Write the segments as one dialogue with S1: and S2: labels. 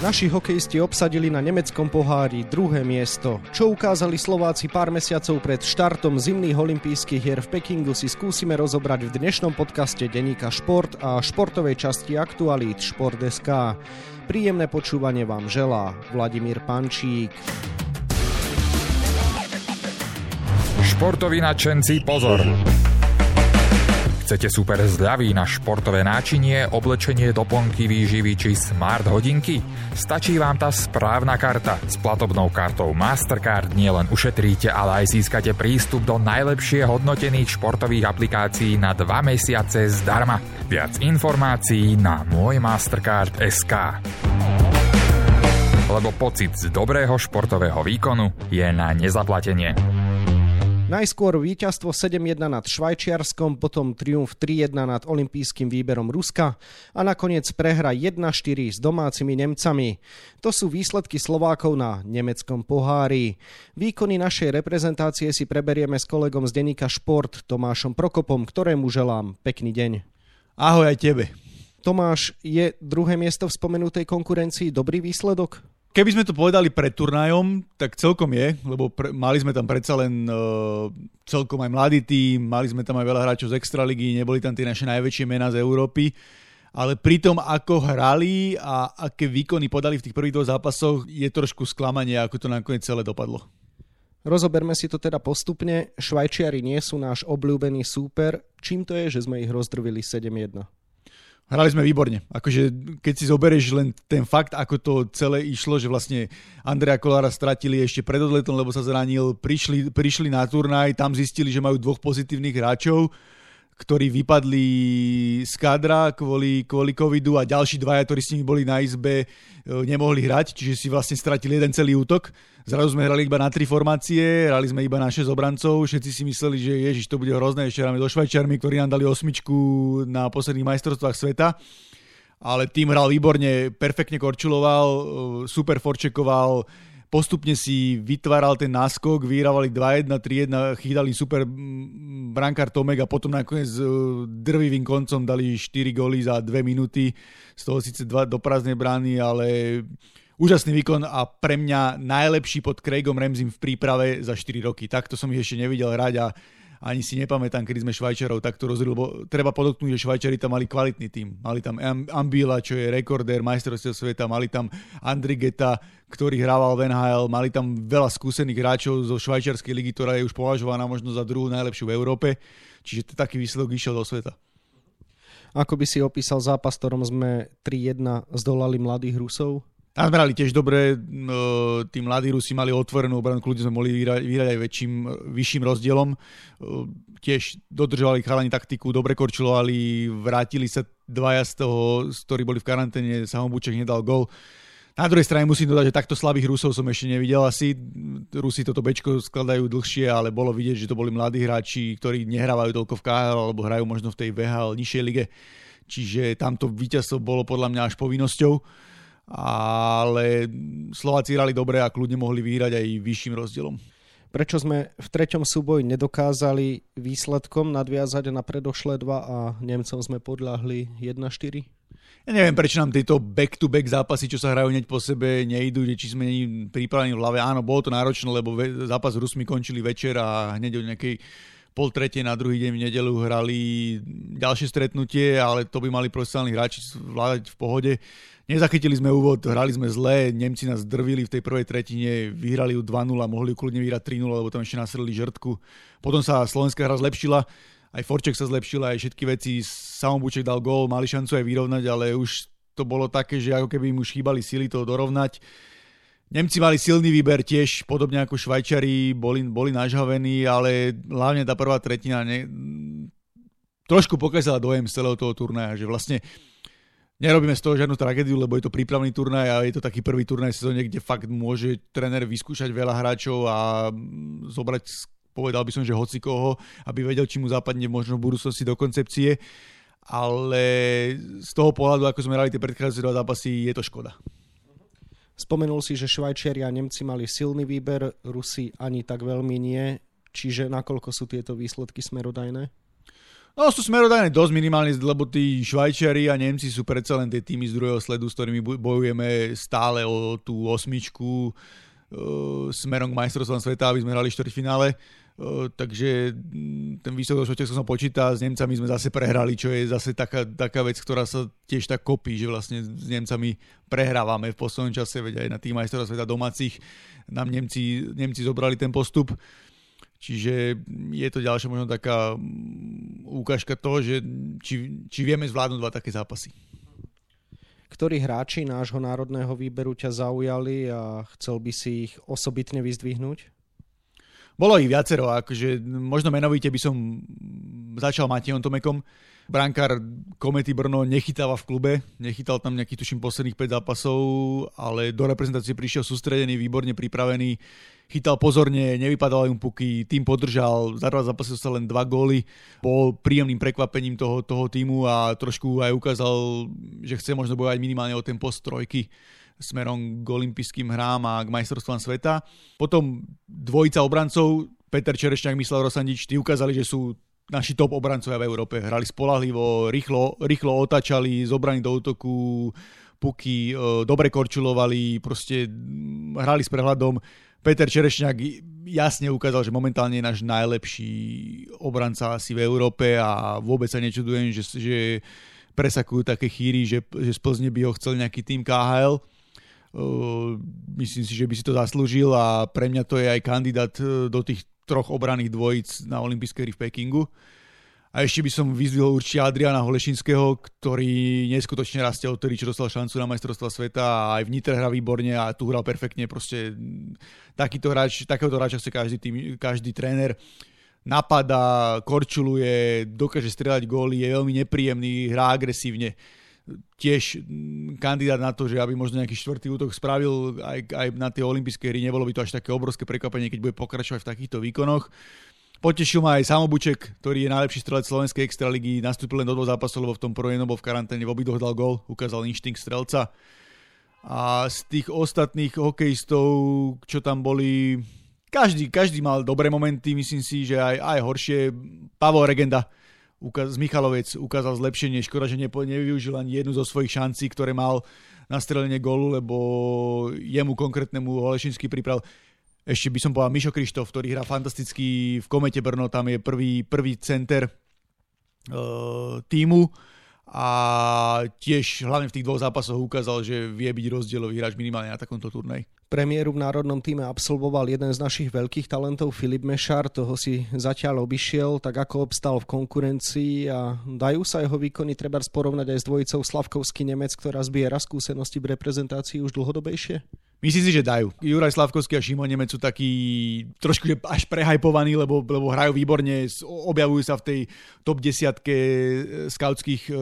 S1: Naši hokejisti obsadili na nemeckom pohári druhé miesto. Čo ukázali Slováci pár mesiacov pred štartom zimných olympijských hier v Pekingu si skúsime rozobrať v dnešnom podcaste Deníka Šport a športovej časti aktualít Šport.sk. Príjemné počúvanie vám želá Vladimír Pančík.
S2: Športoví nadšenci pozor! Chcete super zľavy na športové náčinie, oblečenie, doplnky, výživy či smart hodinky? Stačí vám tá správna karta. S platobnou kartou Mastercard nielen ušetríte, ale aj získate prístup do najlepšie hodnotených športových aplikácií na 2 mesiace zdarma. Viac informácií na môj Mastercard.sk lebo pocit z dobrého športového výkonu je na nezaplatenie.
S1: Najskôr víťazstvo 7-1 nad Švajčiarskom, potom triumf 3-1 nad olympijským výberom Ruska a nakoniec prehra 1-4 s domácimi Nemcami. To sú výsledky Slovákov na nemeckom pohári. Výkony našej reprezentácie si preberieme s kolegom z denníka Šport Tomášom Prokopom, ktorému želám pekný deň.
S3: Ahoj aj tebe.
S1: Tomáš, je druhé miesto v spomenutej konkurencii dobrý výsledok?
S3: Keby sme to povedali pred turnajom, tak celkom je, lebo pre, mali sme tam predsa len uh, celkom aj mladý tým, mali sme tam aj veľa hráčov z Extraligy, neboli tam tie naše najväčšie mená z Európy, ale pri tom, ako hrali a aké výkony podali v tých prvých dvoch zápasoch, je trošku sklamanie, ako to nakoniec celé dopadlo.
S1: Rozoberme si to teda postupne. Švajčiari nie sú náš obľúbený súper. Čím to je, že sme ich rozdrvili 7-1?
S3: Hrali sme výborne. Akože, keď si zoberieš len ten fakt, ako to celé išlo, že vlastne Andrea Kolára stratili ešte pred odletom, lebo sa zranil, prišli, prišli na turnaj, tam zistili, že majú dvoch pozitívnych hráčov, ktorí vypadli z kadra kvôli, kvôli covidu a ďalší dvaja, ktorí s nimi boli na izbe, e, nemohli hrať, čiže si vlastne stratili jeden celý útok. Zrazu sme hrali iba na tri formácie, hrali sme iba na 6 obrancov, všetci si mysleli, že ježiš, to bude hrozné, ešte hráme do Švajčiarmi, ktorí nám dali osmičku na posledných majstrovstvách sveta. Ale tým hral výborne, perfektne korčuloval, e, super forčekoval, postupne si vytváral ten náskok, vyhrávali 2-1, 3-1, chytali super brankár Tomek a potom nakoniec e, drvivým koncom dali 4 góly za 2 minúty, z toho síce 2 do prázdnej brány, ale úžasný výkon a pre mňa najlepší pod Craigom Ramsey v príprave za 4 roky. Takto som ich ešte nevidel hrať a ani si nepamätám, kedy sme Švajčarov takto rozhodli, lebo treba podotknúť, že Švajčari tam mali kvalitný tým. Mali tam Ambila, čo je rekordér majstrovstiev sveta, mali tam Andrigeta, ktorý hrával v NHL, mali tam veľa skúsených hráčov zo švajčiarskej ligy, ktorá je už považovaná možno za druhú najlepšiu v Európe. Čiže taký výsledok išiel do sveta.
S1: Ako by si opísal zápas, ktorom sme 3-1 zdolali mladých Rusov?
S3: Hrali tiež dobre, no, tí mladí Rusi mali otvorenú obranu, kľudne sme mohli vyhrať, aj väčším, vyšším rozdielom. Tiež dodržovali chalani taktiku, dobre korčulovali, vrátili sa dvaja z toho, z ktorí boli v karanténe, Samobuček nedal gol. Na druhej strane musím dodať, že takto slabých Rusov som ešte nevidel asi. Rusi toto bečko skladajú dlhšie, ale bolo vidieť, že to boli mladí hráči, ktorí nehrávajú toľko v KHL alebo hrajú možno v tej VHL nižšej lige. Čiže tamto víťazstvo bolo podľa mňa až povinnosťou ale Slováci hrali dobre a kľudne mohli vyhrať aj vyšším rozdielom.
S1: Prečo sme v treťom súboji nedokázali výsledkom nadviazať na predošlé dva a Nemcom sme podľahli 1-4?
S3: Ja neviem, prečo nám tieto back-to-back zápasy, čo sa hrajú hneď po sebe, nejdú, či sme pripravení v hlave. Áno, bolo to náročné, lebo zápas s Rusmi končili večer a hneď o nejakej pol tretie na druhý deň v nedelu hrali ďalšie stretnutie, ale to by mali profesionálni hráči vládať v pohode. Nezachytili sme úvod, hrali sme zle, Nemci nás drvili v tej prvej tretine, vyhrali ju 2-0, mohli ju kľudne vyhrať 3-0, lebo tam ešte nasreli žrtku. Potom sa slovenská hra zlepšila, aj Forček sa zlepšila, aj všetky veci, Samobuček dal gól, mali šancu aj vyrovnať, ale už to bolo také, že ako keby im už chýbali sily to dorovnať. Nemci mali silný výber tiež, podobne ako Švajčari, boli, boli nažhavení, ale hlavne tá prvá tretina ne, trošku pokázala dojem z celého toho turnaja, že vlastne Nerobíme z toho žiadnu tragédiu, lebo je to prípravný turnaj a je to taký prvý turnaj sezóne, kde fakt môže tréner vyskúšať veľa hráčov a zobrať, povedal by som, že hoci koho, aby vedel, či mu západne možno v budúcnosti do koncepcie. Ale z toho pohľadu, ako sme hrali tie predchádzajúce dva zápasy, je to škoda.
S1: Spomenul si, že Švajčiari a Nemci mali silný výber, Rusi ani tak veľmi nie. Čiže nakoľko sú tieto výsledky smerodajné?
S3: No sú smerodajné dosť minimálne, lebo tí Švajčiari a Nemci sú predsa len tie týmy z druhého sledu, s ktorými bojujeme stále o tú osmičku uh, smerom k majstrovstvám sveta, aby sme hrali štvrťfinále. Uh, takže mm, ten výsledok čo som počíta, s Nemcami sme zase prehrali, čo je zase taká, taká vec, ktorá sa tiež tak kopí, že vlastne s Nemcami prehrávame v poslednom čase, veď aj na tým majstrovstvách sveta domácich nám Nemci, Nemci zobrali ten postup. Čiže je to ďalšia možno taká mm, ukážka toho, že či, či vieme zvládnuť dva také zápasy.
S1: Ktorí hráči nášho národného výberu ťa zaujali a chcel by si ich osobitne vyzdvihnúť?
S3: Bolo ich viacero, akože možno menovite by som začal Matejom Tomekom. Brankár Komety Brno nechytáva v klube, nechytal tam nejakých tuším posledných 5 zápasov, ale do reprezentácie prišiel sústredený, výborne pripravený. Chytal pozorne, nevypadal im puky, tým podržal, za dva zápasy sa len dva góly, bol príjemným prekvapením toho, toho týmu a trošku aj ukázal, že chce možno bojovať minimálne o ten post trojky smerom k olympijským hrám a k majstrovstvám sveta. Potom dvojica obrancov, Peter Čerešňák, Mislav Rosandič, tí ukázali, že sú naši top obrancovia v Európe. Hrali spolahlivo, rýchlo, rýchlo otačali, zobrani do útoku, puky, e, dobre korčulovali, proste hrali s prehľadom Peter Čerešňák jasne ukázal, že momentálne je náš najlepší obranca asi v Európe a vôbec sa nečudujem, že, že presakujú také chýry, že, že z Plzne by ho chcel nejaký tým KHL. Uh, myslím si, že by si to zaslúžil a pre mňa to je aj kandidát uh, do tých troch obraných dvojic na olympijskej hry v Pekingu. A ešte by som vyzdvihol určite Adriana Holešinského, ktorý neskutočne rastie od ktorý, čo dostal šancu na majstrovstva sveta a aj v hrá výborne a tu hral perfektne. Proste takýto hráč, takéhoto hráča chce každý, tým, každý tréner napadá, korčuluje, dokáže strieľať góly, je veľmi nepríjemný, hrá agresívne. Tiež kandidát na to, že aby možno nejaký štvrtý útok spravil aj, aj na tie olympijské hry, nebolo by to až také obrovské prekvapenie, keď bude pokračovať v takýchto výkonoch. Potešil ma aj Samobuček, ktorý je najlepší strelec slovenskej extraligy. Nastúpil len do dvoch zápasov, lebo v tom prvom bol v karanténe, v obidvoch dal gol, ukázal inštinkt strelca. A z tých ostatných hokejistov, čo tam boli, každý, každý mal dobré momenty, myslím si, že aj, aj horšie. Pavol Regenda z Michalovec ukázal zlepšenie, škoda, že nevyužil ani jednu zo svojich šancí, ktoré mal na strelenie gólu, lebo jemu konkrétnemu Holešinský pripravil. Ešte by som povedal Mišo Krištof, ktorý hrá fantasticky v Komete Brno, tam je prvý, prvý center uh, týmu a tiež hlavne v tých dvoch zápasoch ukázal, že vie byť rozdielový hráč minimálne na takomto turnaji.
S1: Premiéru v národnom týme absolvoval jeden z našich veľkých talentov Filip Mešar, toho si zatiaľ obišiel, tak ako obstal v konkurencii a dajú sa jeho výkony treba porovnať aj s dvojicou Slavkovský Nemec, ktorá zbiera skúsenosti v reprezentácii už dlhodobejšie?
S3: Myslím si, že dajú. Juraj Slavkovský a Šimon Nemec sú takí trošku že až prehajpovaní, lebo, lebo hrajú výborne, objavujú sa v tej top desiatke e, skautských e,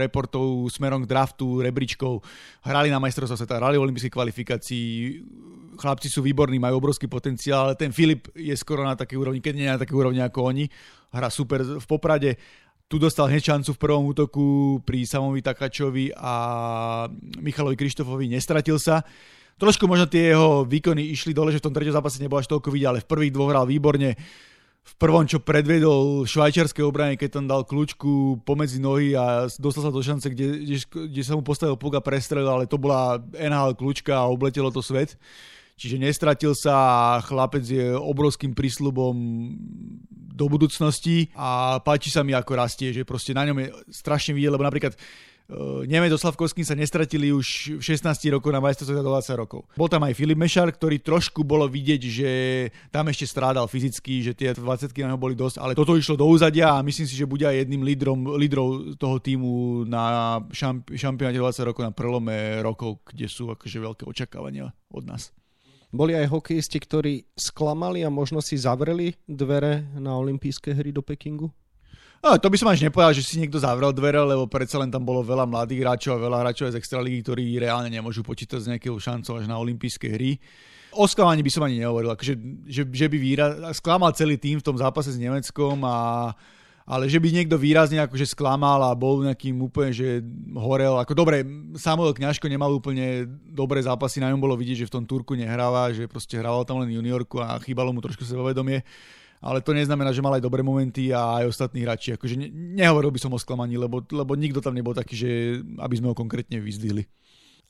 S3: reportov smerom k draftu, rebríčkov. Hrali na majstrovstvo sveta, hrali v olympijskej kvalifikácii. Chlapci sú výborní, majú obrovský potenciál, ale ten Filip je skoro na takej úrovni, keď nie na takej úrovni ako oni. Hra super v Poprade tu dostal hneď v prvom útoku pri Samovi Takačovi a Michalovi Krištofovi, nestratil sa. Trošku možno tie jeho výkony išli dole, že v tom treťom zápase nebol až toľko vidieť, ale v prvých dvoch hral výborne. V prvom, čo predvedol švajčiarske obrany, keď tam dal kľúčku pomedzi nohy a dostal sa do šance, kde, kde, kde sa mu postavil puk a prestrelil, ale to bola NHL kľúčka a obletelo to svet. Čiže nestratil sa a chlapec je obrovským prísľubom do budúcnosti a páči sa mi ako rastie, že proste na ňom je strašne vidieť, lebo napríklad Eh, Nemec so Slavkovským sa nestratili už v 16 rokov na majstrovstve do 20 rokov. Bol tam aj Filip Mešar, ktorý trošku bolo vidieť, že tam ešte strádal fyzicky, že tie 20 na boli dosť, ale toto išlo do úzadia a myslím si, že bude aj jedným lídrom, lídrov toho týmu na šamp- šampionáte 20 rokov na prelome rokov, kde sú akože veľké očakávania od nás.
S1: Boli aj hokejisti, ktorí sklamali a možno si zavreli dvere na olympijské hry do Pekingu?
S3: No, to by som až nepovedal, že si niekto zavrel dvere, lebo predsa len tam bolo veľa mladých hráčov a veľa hráčov z extraligy, ktorí reálne nemôžu počítať s nejakou šancou až na olympijské hry. O sklamaní by som ani nehovoril, akože, že, že by výraz, sklamal celý tým v tom zápase s Nemeckom a ale že by niekto výrazne akože sklamal a bol nejakým úplne, že horel. Ako dobre, Samuel Kňažko nemal úplne dobré zápasy, na ňom bolo vidieť, že v tom Turku nehráva, že proste hrával tam len juniorku a chýbalo mu trošku sebavedomie ale to neznamená, že mal aj dobré momenty a aj ostatní hráči. Akože ne, nehovoril by som o sklamaní, lebo, lebo nikto tam nebol taký, že aby sme ho konkrétne vyzdvihli.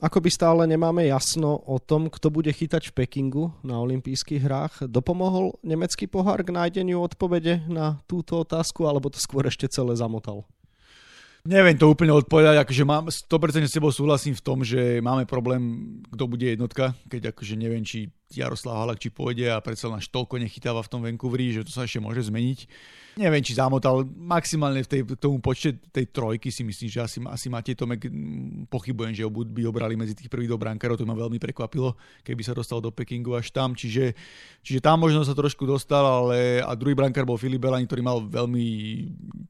S1: Ako by stále nemáme jasno o tom, kto bude chytať v Pekingu na olympijských hrách, dopomohol nemecký pohár k nájdeniu odpovede na túto otázku, alebo to skôr ešte celé zamotal?
S3: Neviem to úplne odpovedať, akože mám 100% s tebou súhlasím v tom, že máme problém, kto bude jednotka, keď akože neviem, či Jaroslav Halak či pôjde a predsa len až toľko nechytáva v tom Vancouveri, že to sa ešte môže zmeniť. Neviem, či zamotal maximálne v tej, tomu počte tej trojky si myslím, že asi, asi Matej Tomek pochybujem, že ho by obrali medzi tých prvých do brankárov, to ma veľmi prekvapilo, keby sa dostal do Pekingu až tam, čiže, čiže tam možno sa trošku dostal, ale a druhý brankár bol Filip Belani, ktorý mal veľmi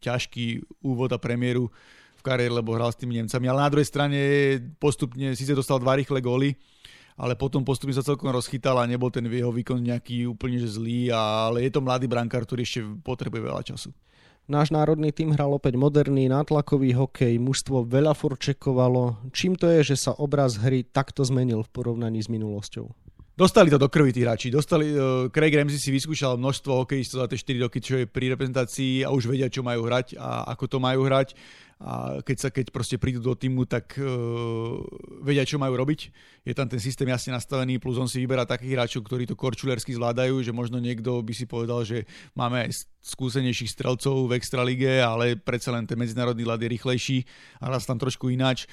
S3: ťažký úvod a premiéru v kariére, lebo hral s tými Nemcami, ale na druhej strane postupne síce dostal dva rýchle góly, ale potom postupne sa celkom rozchytal a nebol ten jeho výkon nejaký úplne že zlý, ale je to mladý brankár, ktorý ešte potrebuje veľa času.
S1: Náš národný tým hral opäť moderný, nátlakový hokej, mužstvo veľa forčekovalo. Čím to je, že sa obraz hry takto zmenil v porovnaní s minulosťou?
S3: Dostali to do krvi tí hráči. Dostali, uh, Craig Ramsey si vyskúšal množstvo hokejistov za tie 4 roky, čo je pri reprezentácii a už vedia, čo majú hrať a ako to majú hrať a keď sa keď proste prídu do týmu, tak uh, vedia, čo majú robiť. Je tam ten systém jasne nastavený, plus on si vyberá takých hráčov, ktorí to korčulersky zvládajú, že možno niekto by si povedal, že máme aj skúsenejších strelcov v extralige, ale predsa len ten medzinárodný ľad je rýchlejší a raz tam trošku ináč.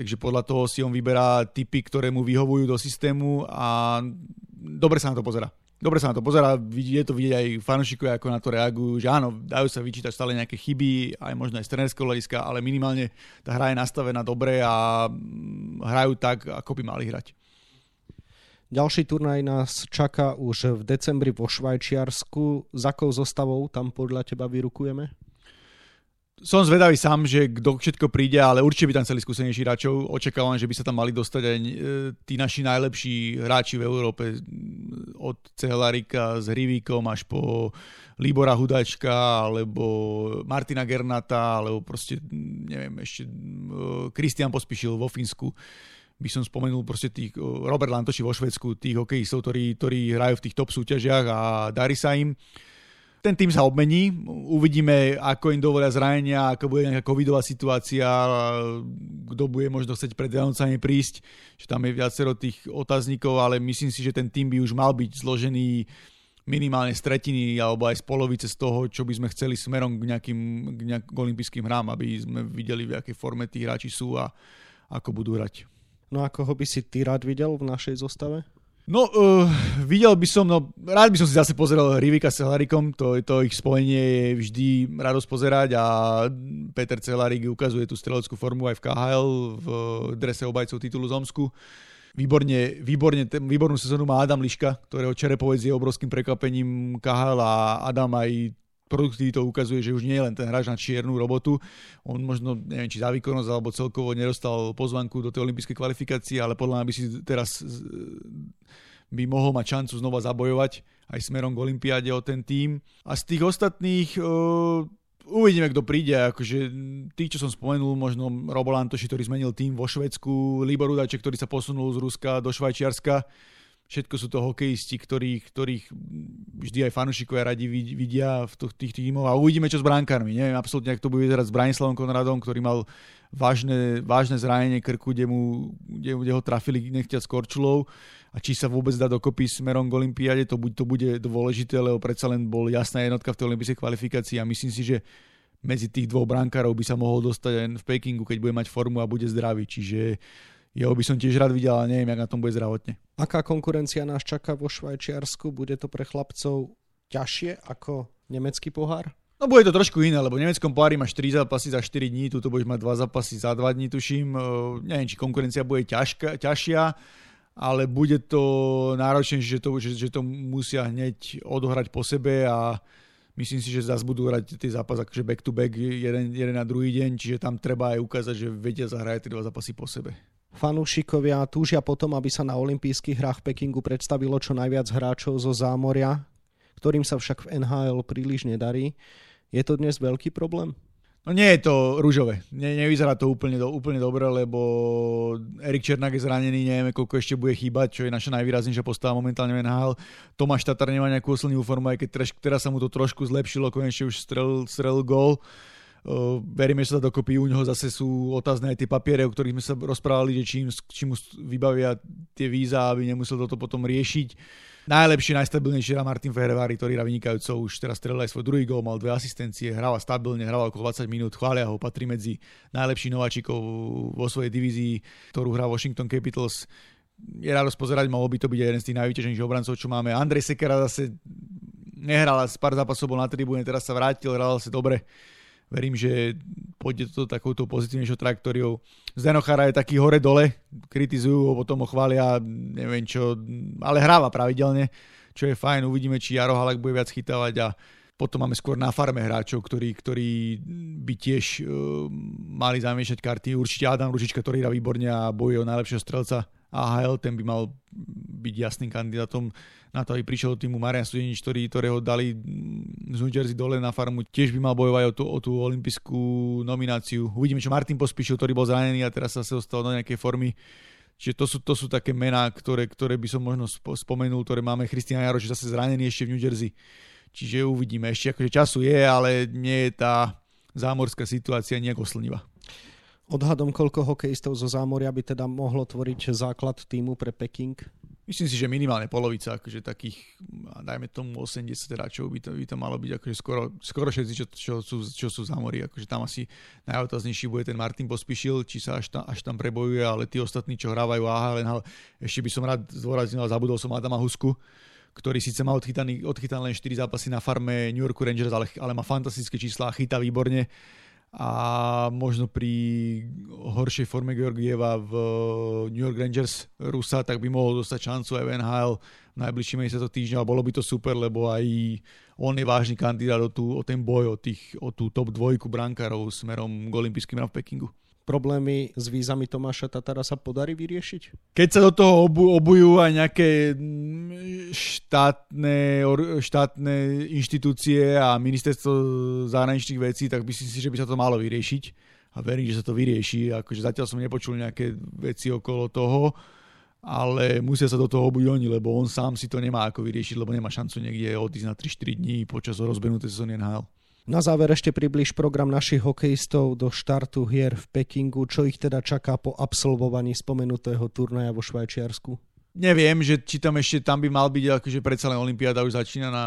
S3: Takže podľa toho si on vyberá typy, ktoré mu vyhovujú do systému a dobre sa na to pozera dobre sa na to pozera, je to vidieť aj fanúšikovia, ako na to reagujú, že áno, dajú sa vyčítať stále nejaké chyby, aj možno aj z trenerského hľadiska, ale minimálne tá hra je nastavená dobre a mm, hrajú tak, ako by mali hrať.
S1: Ďalší turnaj nás čaká už v decembri vo Švajčiarsku. Za akou zostavou tam podľa teba vyrukujeme?
S3: Som zvedavý sám, že kto všetko príde, ale určite by tam chceli skúsenejší hráčov. Očakávam, že by sa tam mali dostať aj e, tí naši najlepší hráči v Európe od Cehelarika s Hrivíkom až po Libora Hudačka alebo Martina Gernata alebo proste, neviem, ešte Kristian e, Pospišil vo Fínsku by som spomenul proste tých, e, Robert Lantoši vo Švedsku, tých hokejistov, ktorí, ktorí hrajú v tých top súťažiach a darí sa im. Ten tým sa obmení, uvidíme, ako im dovolia zranenia, ako bude nejaká covidová situácia, kto bude možno chcieť pred Vianocami prísť, že tam je viacero tých otáznikov, ale myslím si, že ten tým by už mal byť zložený minimálne z tretiny alebo aj z polovice z toho, čo by sme chceli smerom k nejakým, k nejakým olympijským hrám, aby sme videli, v akej forme tí hráči sú a ako budú hrať.
S1: No a koho by si ty rád videl v našej zostave?
S3: No, uh, videl by som, no rád by som si zase pozrel Rivika s Celarikom, to, to ich spojenie je vždy radosť pozerať a Peter Celarik ukazuje tú streleckú formu aj v KHL v drese obajcov titulu Zomsku. Výborne, výborne, výbornú sezónu má Adam Liška, ktorého Čerepovec je obrovským prekvapením KHL a Adam aj produktivitou ukazuje, že už nie je len ten hráč na čiernu robotu. On možno, neviem, či za výkonnosť alebo celkovo nedostal pozvanku do tej olympijskej kvalifikácie, ale podľa mňa by si teraz by mohol mať šancu znova zabojovať aj smerom k Olympiáde o ten tým. A z tých ostatných uh, uvidíme, kto príde. Akože tí, čo som spomenul, možno Robo Lantoši, ktorý zmenil tým vo Švedsku, Libor Udaček, ktorý sa posunul z Ruska do Švajčiarska všetko sú to hokejisti, ktorých, ktorých vždy aj fanúšikovia radi vidia v tých tímoch a uvidíme, čo s bránkármi. Neviem absolútne, ak to bude vyzerať s Branislavom Konradom, ktorý mal vážne, vážne zranenie krku, kde, mu, kde, kde ho trafili nechťať s Korčulou a či sa vôbec dá dokopy smerom k Olympiáde, to, to bude dôležité, lebo predsa len bol jasná jednotka v tej olympijskej kvalifikácii a myslím si, že medzi tých dvoch brankárov by sa mohol dostať aj v Pekingu, keď bude mať formu a bude zdravý. Čiže jeho by som tiež rád videl, ale neviem, jak na tom bude zdravotne.
S1: Aká konkurencia nás čaká vo Švajčiarsku? Bude to pre chlapcov ťažšie ako nemecký pohár?
S3: No bude to trošku iné, lebo v nemeckom pohári máš 3 zápasy za 4 dní, tu budeš mať 2 zápasy za 2 dní, tuším. Neviem, či konkurencia bude ťažká, ťažšia, ale bude to náročné, že to, že, že to musia hneď odohrať po sebe a myslím si, že zase budú hrať tie zápasy akože back to back jeden, jeden na druhý deň, čiže tam treba aj ukázať, že vedia zahrať tie dva zápasy po sebe
S1: fanúšikovia túžia potom, aby sa na olympijských hrách v Pekingu predstavilo čo najviac hráčov zo zámoria, ktorým sa však v NHL príliš nedarí. Je to dnes veľký problém?
S3: No nie je to rúžové. Ne, nevyzerá to úplne, do, úplne dobre, lebo Erik Černák je zranený, nevieme koľko ešte bude chýbať, čo je naša najvýraznejšia postava momentálne v NHL. Tomáš Tatar nemá nejakú oslnivú formu, aj keď teraz, sa mu to trošku zlepšilo, konečne už strel, strel gól. Veríme, že sa dokopy. U neho zase sú otázne aj tie papiere, o ktorých sme sa rozprávali, že čím, čím mu vybavia tie víza, aby nemusel toto potom riešiť najlepší, najstabilnejší hra Martin Ferrevari, ktorý hra vynikajúco, už teraz strelil aj svoj druhý gól, mal dve asistencie, hráva stabilne, hráva okolo 20 minút, chvália ho, patrí medzi najlepších nováčikov vo svojej divízii, ktorú hrá Washington Capitals. Je radosť pozerať, mohol by to byť jeden z tých najvyťaženejších obrancov, čo máme. Andrej Sekera zase nehral, pár zápasov bol na tribúne, teraz sa vrátil, hral zase dobre verím, že pôjde to takouto pozitívnejšou trajektóriou. Zenochara je taký hore-dole, kritizujú ho, potom ho chvália, neviem čo, ale hráva pravidelne, čo je fajn, uvidíme, či Jaro Halak bude viac chytávať a potom máme skôr na farme hráčov, ktorí, ktorí by tiež uh, mali zamiešať karty. Určite Adam Ružička, ktorý hrá výborne a bojuje o najlepšieho strelca AHL, ten by mal byť jasným kandidátom na to, aby prišiel do týmu Marian Studenič, ktorý, ktorého dali z New Jersey dole na farmu, tiež by mal bojovať o tú, o tú olympijskú nomináciu. Uvidíme, čo Martin pospíšil, ktorý bol zranený a teraz sa dostal do nejakej formy. Čiže to sú, to sú také mená, ktoré, ktoré by som možno spomenul, ktoré máme. Christian Jaroš zase zranený ešte v New Jersey. Čiže uvidíme. Ešte akože času je, ale nie je tá zámorská situácia nejak oslnivá.
S1: Odhadom, koľko hokejistov zo zámoria by teda mohlo tvoriť základ týmu pre Peking?
S3: Myslím si, že minimálne polovica, akože takých, dajme tomu 80 hráčov by to, by to malo byť, akože skoro, skoro všetci, čo, čo, sú, čo sú za akože tam asi najotáznejší bude ten Martin Pospišil, či sa až tam, až tam prebojuje, ale tí ostatní, čo hrávajú AHL, ešte by som rád zdôraznil, zabudol som Adama Husku, ktorý síce má odchytaný, odchytaný len 4 zápasy na farme New Yorku Rangers, ale, ale má fantastické čísla chytá výborne a možno pri horšej forme Georgieva v New York Rangers Rusa, tak by mohol dostať šancu aj v NHL v najbližších mesiacoch týždňa. A bolo by to super, lebo aj on je vážny kandidát o, tú, o ten boj, o, tých, o tú top dvojku brankárov smerom k olympijským v Pekingu
S1: problémy s vízami Tomáša Tatara sa podarí vyriešiť?
S3: Keď sa do toho obu, obujú aj nejaké mm, štátne, štátne inštitúcie a ministerstvo zahraničných vecí, tak myslím si, že by sa to malo vyriešiť. A verím, že sa to vyrieši. Akože zatiaľ som nepočul nejaké veci okolo toho, ale musia sa do toho obuť oni, lebo on sám si to nemá ako vyriešiť, lebo nemá šancu niekde odísť na 3-4 dní počas rozbenutej sezóny NHL.
S1: Na záver ešte približ program našich hokejistov do štartu hier v Pekingu. Čo ich teda čaká po absolvovaní spomenutého turnaja vo Švajčiarsku?
S3: Neviem, že či tam ešte tam by mal byť, akože predsa len Olympiáda už začína na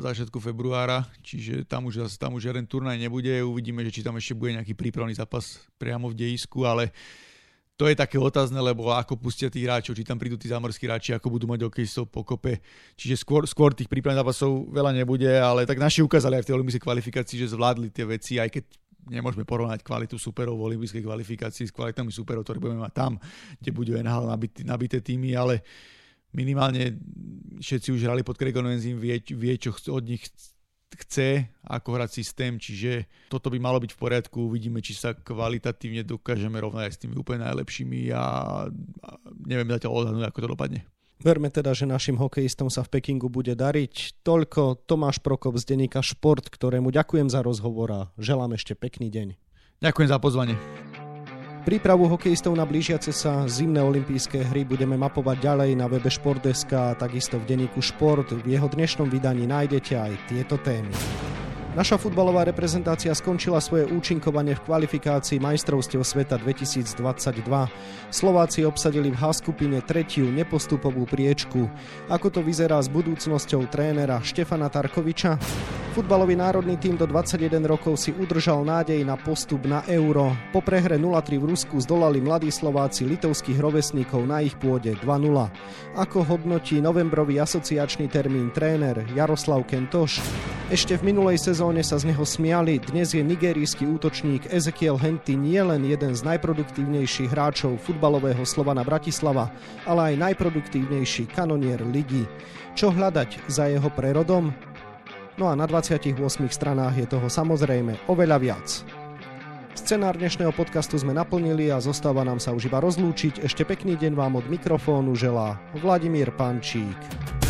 S3: začiatku februára, čiže tam už, tam už žiaden turnaj nebude. Uvidíme, že či tam ešte bude nejaký prípravný zápas priamo v dejisku, ale to je také otázne, lebo ako pustia tých hráčov, či tam prídu tí zámorskí hráči, ako budú mať okejistov pokope. Čiže skôr, skôr tých prípravných zápasov veľa nebude, ale tak naši ukázali aj v tej olympijskej kvalifikácii, že zvládli tie veci, aj keď nemôžeme porovnať kvalitu superov v olympijskej kvalifikácii s kvalitami superov, ktoré budeme mať tam, kde budú NHL nabité, nabité týmy, ale minimálne všetci už hrali pod Gregor vie, vie, čo od nich chce, ako hrať systém, čiže toto by malo byť v poriadku, uvidíme, či sa kvalitatívne dokážeme rovnať aj s tými úplne najlepšími a, a neviem zatiaľ odhadnúť, ako to dopadne.
S1: Verme teda, že našim hokejistom sa v Pekingu bude dariť. Toľko Tomáš Prokop z denníka Šport, ktorému ďakujem za rozhovor a želám ešte pekný deň.
S3: Ďakujem za pozvanie.
S1: Prípravu hokejistov na blížiace sa zimné olympijské hry budeme mapovať ďalej na webe Šport.sk a takisto v denníku Šport. V jeho dnešnom vydaní nájdete aj tieto témy. Naša futbalová reprezentácia skončila svoje účinkovanie v kvalifikácii majstrovstiev sveta 2022. Slováci obsadili v H skupine tretiu nepostupovú priečku. Ako to vyzerá s budúcnosťou trénera Štefana Tarkoviča? Futbalový národný tým do 21 rokov si udržal nádej na postup na euro. Po prehre 0-3 v Rusku zdolali mladí Slováci litovských rovesníkov na ich pôde 2-0. Ako hodnotí novembrový asociačný termín tréner Jaroslav Kentoš? Ešte v minulej sezóne sa z neho smiali, dnes je nigerijský útočník Ezekiel Henty nielen jeden z najproduktívnejších hráčov futbalového Slovana Bratislava, ale aj najproduktívnejší kanonier ligy. Čo hľadať za jeho prerodom? No a na 28 stranách je toho samozrejme oveľa viac. Scenár dnešného podcastu sme naplnili a zostáva nám sa už iba rozlúčiť. Ešte pekný deň vám od mikrofónu želá Vladimír Pančík.